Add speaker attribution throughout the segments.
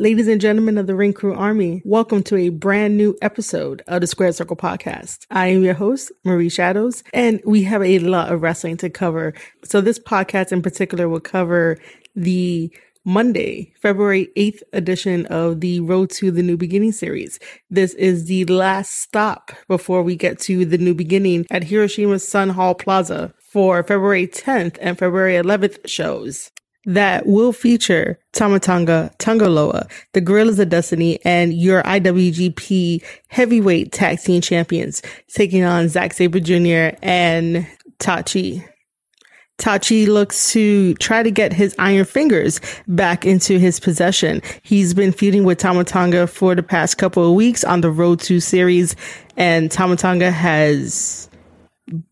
Speaker 1: Ladies and gentlemen of the Ring Crew Army, welcome to a brand new episode of the Square Circle Podcast. I am your host, Marie Shadows, and we have a lot of wrestling to cover. So this podcast in particular will cover the Monday, February 8th edition of the Road to the New Beginning series. This is the last stop before we get to the new beginning at Hiroshima Sun Hall Plaza for February 10th and February 11th shows that will feature Tama Tonga, Tanga the Guerrillas of Destiny, and your IWGP heavyweight tag team champions taking on Zack Sabre Jr. and Taichi. Taichi looks to try to get his iron fingers back into his possession. He's been feuding with Tama Tonga for the past couple of weeks on the Road to series, and Tama Tonga has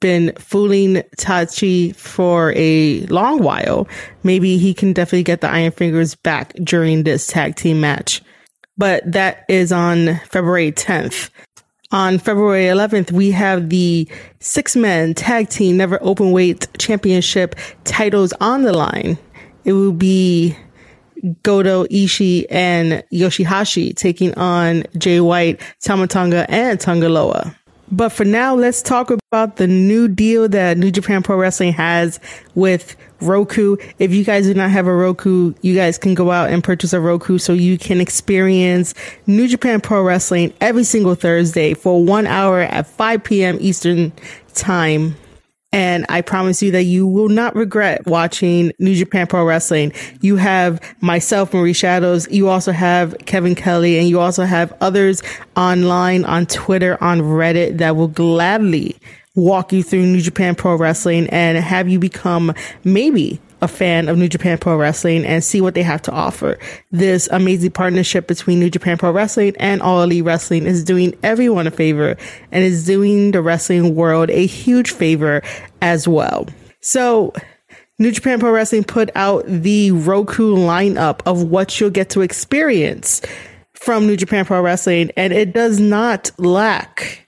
Speaker 1: been fooling Taichi for a long while. Maybe he can definitely get the Iron Fingers back during this tag team match. But that is on February 10th. On February 11th, we have the six man tag team never open weight championship titles on the line. It will be Goto, Ishii, and Yoshihashi taking on Jay White, Tama Tonga, and Tanga Loa. But for now, let's talk about the new deal that New Japan Pro Wrestling has with Roku. If you guys do not have a Roku, you guys can go out and purchase a Roku so you can experience New Japan Pro Wrestling every single Thursday for one hour at 5 p.m. Eastern time and I promise you that you will not regret watching New Japan Pro Wrestling. You have myself, Marie Shadows. You also have Kevin Kelly and you also have others online on Twitter, on Reddit that will gladly walk you through New Japan Pro Wrestling and have you become maybe a fan of New Japan Pro Wrestling and see what they have to offer. This amazing partnership between New Japan Pro Wrestling and All Elite Wrestling is doing everyone a favor and is doing the wrestling world a huge favor as well. So, New Japan Pro Wrestling put out the Roku lineup of what you'll get to experience from New Japan Pro Wrestling, and it does not lack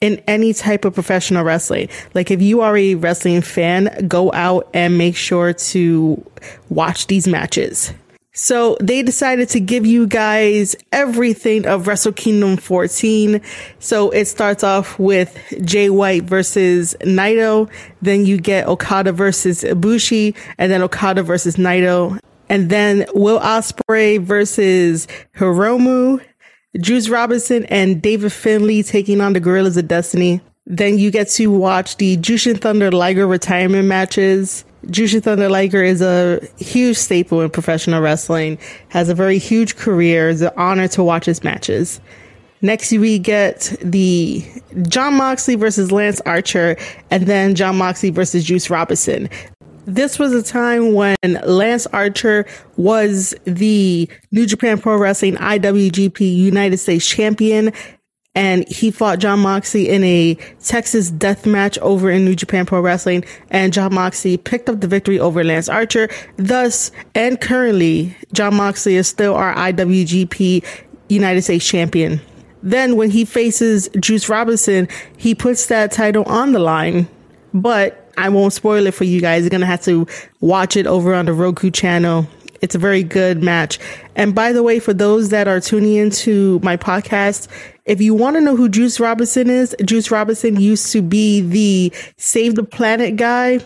Speaker 1: in any type of professional wrestling. Like if you are a wrestling fan, go out and make sure to watch these matches. So they decided to give you guys everything of Wrestle Kingdom 14. So it starts off with Jay White versus Naito. Then you get Okada versus Ibushi and then Okada versus Naito. And then Will Ospreay versus Hiromu Juice Robinson and David Finlay taking on the Guerrillas of Destiny. Then you get to watch the Jushin Thunder Liger retirement matches. Jushin Thunder Liger is a huge staple in professional wrestling, has a very huge career. It's an honor to watch his matches. Next, we get the John Moxley versus Lance Archer, and then John Moxley versus Juice Robinson this was a time when Lance Archer was the New Japan Pro Wrestling IWGP United States champion. And he fought John Moxley in a Texas death match over in New Japan Pro Wrestling. And John Moxley picked up the victory over Lance Archer. Thus, and currently, John Moxley is still our IWGP United States champion. Then when he faces Juice Robinson, he puts that title on the line. But I won't spoil it for you guys. You're going to have to watch it over on the Roku channel. It's a very good match. And by the way, for those that are tuning into my podcast, if you want to know who Juice Robinson is, Juice Robinson used to be the Save the Planet guy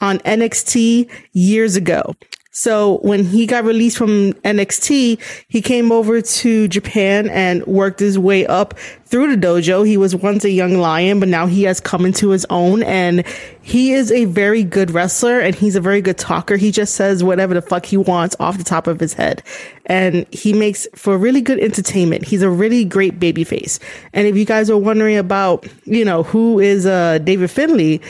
Speaker 1: on NXT years ago. So when he got released from NXT, he came over to Japan and worked his way up through the dojo. He was once a young lion, but now he has come into his own and he is a very good wrestler and he's a very good talker. He just says whatever the fuck he wants off the top of his head. And he makes for really good entertainment. He's a really great baby face. And if you guys are wondering about, you know, who is uh David Finlay,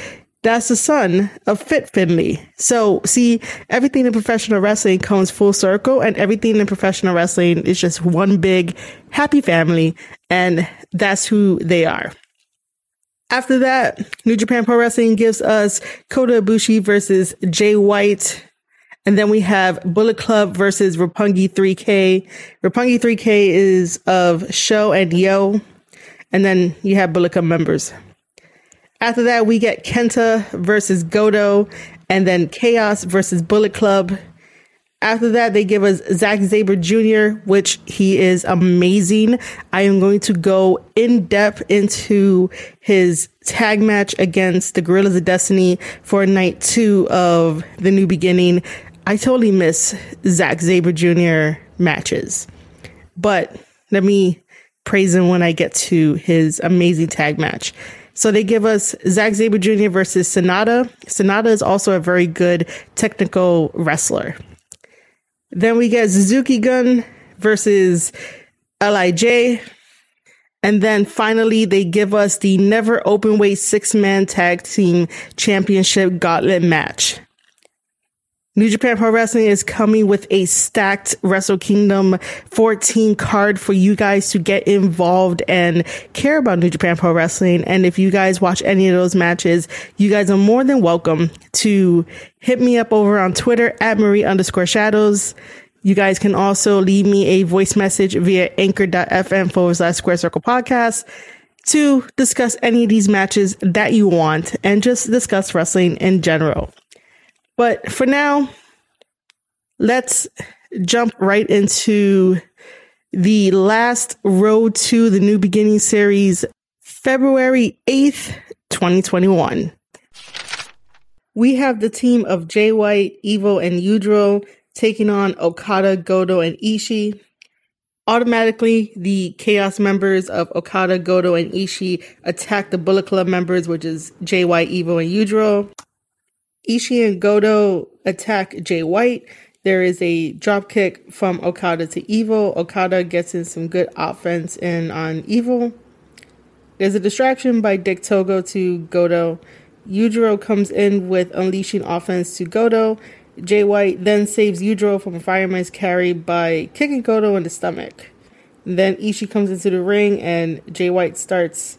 Speaker 1: that's the son of Fit Finlay. So, see, everything in professional wrestling comes full circle, and everything in professional wrestling is just one big happy family, and that's who they are. After that, New Japan Pro Wrestling gives us Kota Ibushi versus Jay White. And then we have Bullet Club versus Roppongi 3K. Roppongi 3K is of Sho and Yo. And then you have Bullet Club members. After that, we get Kenta versus Goto, and then Chaos versus Bullet Club. After that, they give us Zack Sabre Jr., which he is amazing. I am going to go in depth into his tag match against the Guerrillas of Destiny for night two of the new beginning. I totally miss Zack Sabre Jr. matches, but let me praise him when I get to his amazing tag match. So they give us Zack Sabre Jr. versus Sanada. Sanada is also a very good technical wrestler. Then we get Suzuki Gun versus LIJ. And then finally, they give us the never open weight six man tag team championship gauntlet match. New Japan Pro Wrestling is coming with a stacked Wrestle Kingdom 14 card for you guys to get involved and care about New Japan Pro Wrestling. And if you guys watch any of those matches, you guys are more than welcome to hit me up over on Twitter at Marie underscore shadows. You guys can also leave me a voice message via anchor.fm forward slash square circle podcast to discuss any of these matches that you want and just discuss wrestling in general. But for now, let's jump right into the last Road to the New Beginning series, February 8th, 2021. We have the team of Jay White, Evil, and Yujiro taking on Okada, Goto, and Ishii. Automatically, the Chaos members of Okada, Goto, and Ishii attack the Bullet Club members, which is Jay White, Evil, and Yujiro. Ishii and Goto attack Jay White. There is a drop kick from Okada to Evil. Okada gets in some good offense in on Evil. There's a distraction by Dick Togo to Goto. Yujiro comes in with unleashing offense to Goto. Jay White then saves Yujiro from a fireman's carry by kicking Goto in the stomach. Then Ishii comes into the ring and Jay White starts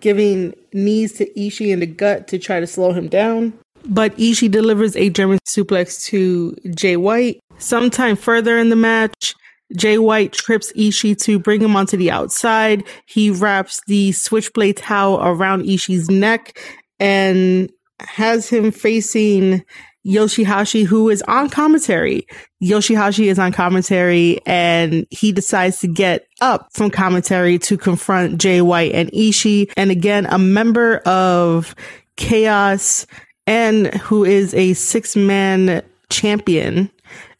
Speaker 1: giving knees to Ishii in the gut to try to slow him down but Ishii delivers a German suplex to Jay White. Sometime further in the match, Jay White trips Ishii to bring him onto the outside. He wraps the switchblade towel around Ishii's neck and has him facing Yoshihashi, who is on commentary. Yoshihashi is on commentary and he decides to get up from commentary to confront Jay White and Ishii. And again, a member of Chaos and who is a six man champion,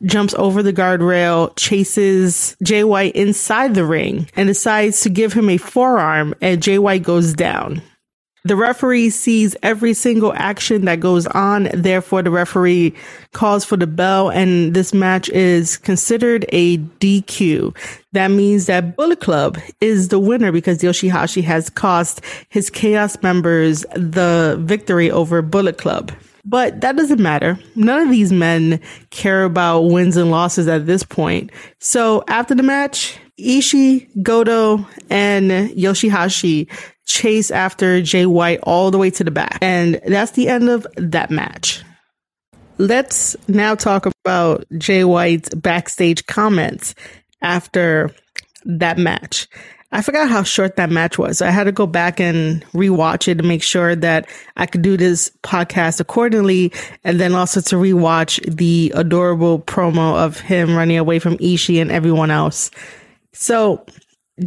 Speaker 1: jumps over the guardrail, chases Jay White inside the ring, and decides to give him a forearm, and Jay White goes down. The referee sees every single action that goes on. Therefore, the referee calls for the bell and this match is considered a DQ. That means that Bullet Club is the winner because Yoshihashi has cost his Chaos members the victory over Bullet Club. But that doesn't matter. None of these men care about wins and losses at this point. So after the match, Ishii, Goto, and Yoshihashi chase after Jay White all the way to the back. And that's the end of that match. Let's now talk about Jay White's backstage comments after that match. I forgot how short that match was. I had to go back and rewatch it to make sure that I could do this podcast accordingly. And then also to rewatch the adorable promo of him running away from Ishii and everyone else. So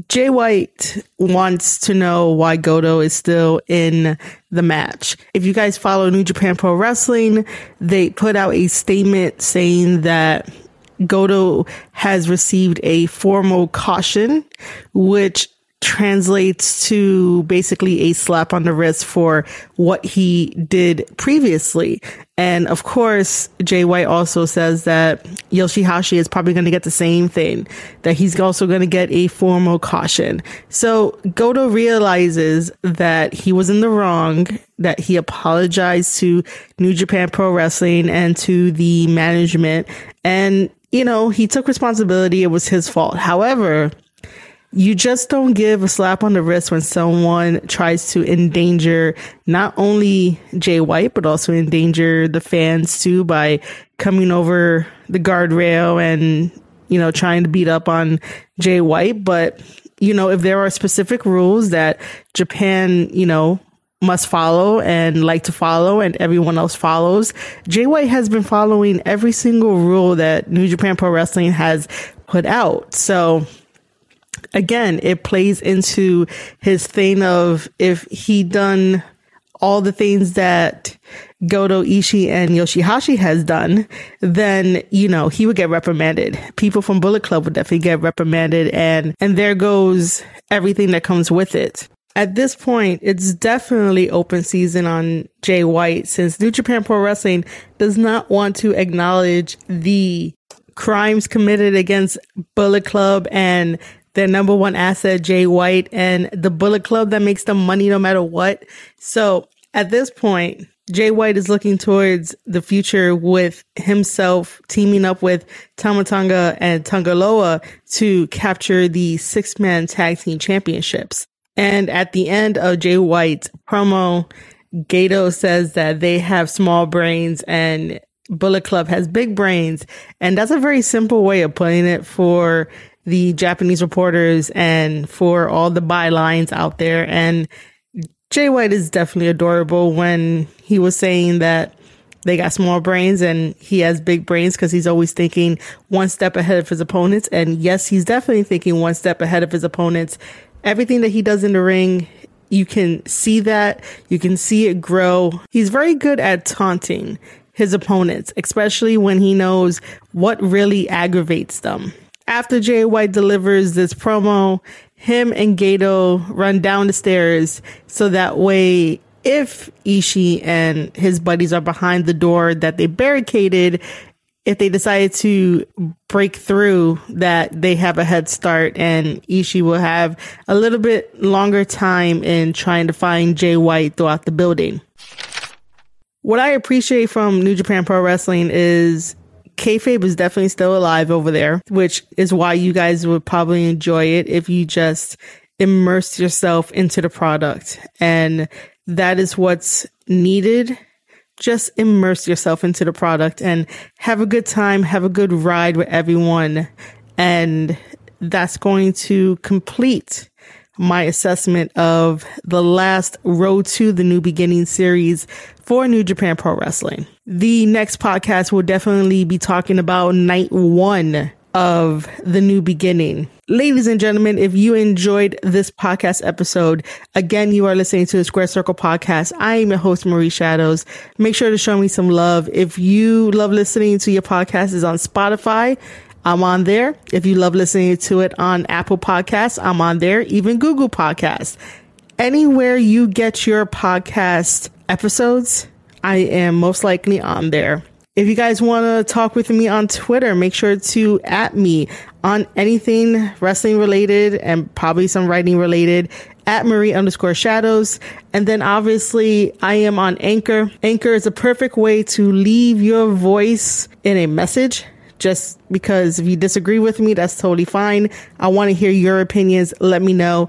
Speaker 1: Jay White wants to know why Goto is still in the match. If you guys follow New Japan Pro Wrestling, they put out a statement saying that Goto has received a formal caution, which translates to basically a slap on the wrist for what he did previously. And of course, Jay White also says that Yoshihashi is probably going to get the same thing, that he's also going to get a formal caution. So Goto realizes that he was in the wrong, that he apologized to New Japan Pro Wrestling and to the management. And, you know, he took responsibility. It was his fault. However, you just don't give a slap on the wrist when someone tries to endanger not only Jay White, but also endanger the fans too by coming over the guardrail and, you know, trying to beat up on Jay White. But, you know, if there are specific rules that Japan, you know, must follow and like to follow and everyone else follows. Jay White has been following every single rule that New Japan Pro Wrestling has put out. So again, it plays into his thing of if he done all the things that Goto, Ishii, and Yoshihashi has done, then, you know, he would get reprimanded. People from Bullet Club would definitely get reprimanded and, and there goes everything that comes with it. At this point, it's definitely open season on Jay White since New Japan Pro Wrestling does not want to acknowledge the crimes committed against Bullet Club and their number one asset, Jay White, and the Bullet Club that makes them money no matter what. So at this point, Jay White is looking towards the future with himself teaming up with Tama Tonga and Tanga Loa to capture the six man tag team championships. And at the end of Jay White's promo, Gedo says that they have small brains and Bullet Club has big brains. And that's a very simple way of putting it for the Japanese reporters and for all the bylines out there. And Jay White is definitely adorable when he was saying that they got small brains and he has big brains because he's always thinking one step ahead of his opponents. And yes, he's definitely thinking one step ahead of his opponents everything that he does in the ring, you can see that. You can see it grow. He's very good at taunting his opponents, especially when he knows what really aggravates them. After Jay White delivers this promo, him and Gedo run down the stairs so that way if Ishii and his buddies are behind the door that they barricaded, if they decide to break through that they have a head start and Ishii will have a little bit longer time in trying to find Jay White throughout the building. What I appreciate from New Japan Pro Wrestling is kayfabe is definitely still alive over there, which is why you guys would probably enjoy it if you just immerse yourself into the product. And that is what's needed just immerse yourself into the product and have a good time, have a good ride with everyone. And that's going to complete my assessment of the last Road to the New Beginning series for New Japan Pro Wrestling. The next podcast will definitely be talking about night one of the new beginning. Ladies and gentlemen, if you enjoyed this podcast episode, again, you are listening to the Square Circle podcast. I am your host, Marie Shadows. Make sure to show me some love. If you love listening to your podcast is on Spotify, I'm on there. If you love listening to it on Apple Podcasts, I'm on there, even Google Podcasts. Anywhere you get your podcast episodes, I am most likely on there. If you guys want to talk with me on Twitter, make sure to at me on anything wrestling related and probably some writing related at Marie underscore shadows. And then obviously I am on Anchor. Anchor is a perfect way to leave your voice in a message. Just because if you disagree with me, that's totally fine. I want to hear your opinions. Let me know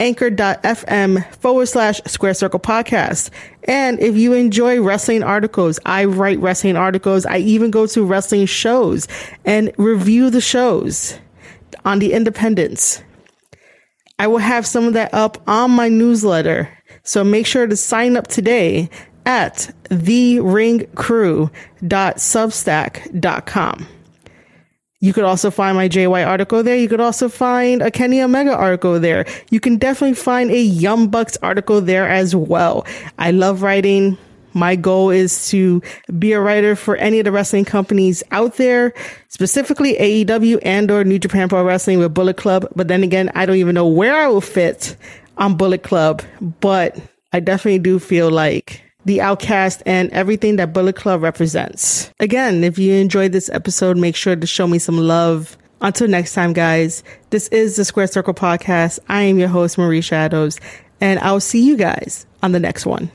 Speaker 1: anchor.fm forward slash square circle podcast. And if you enjoy wrestling articles, I write wrestling articles. I even go to wrestling shows and review the shows on the independents. I will have some of that up on my newsletter. So make sure to sign up today at theringcrew.substack.com. You could also find my JY article there. You could also find a Kenny Omega article there. You can definitely find a Young Bucks article there as well. I love writing. My goal is to be a writer for any of the wrestling companies out there, specifically AEW and or New Japan Pro Wrestling with Bullet Club. But then again, I don't even know where I will fit on Bullet Club, but I definitely do feel like the outcast, and everything that Bullet Club represents. Again, if you enjoyed this episode, make sure to show me some love. Until next time, guys, this is the Square Circle Podcast. I am your host, Marie Shadows, and I'll see you guys on the next one.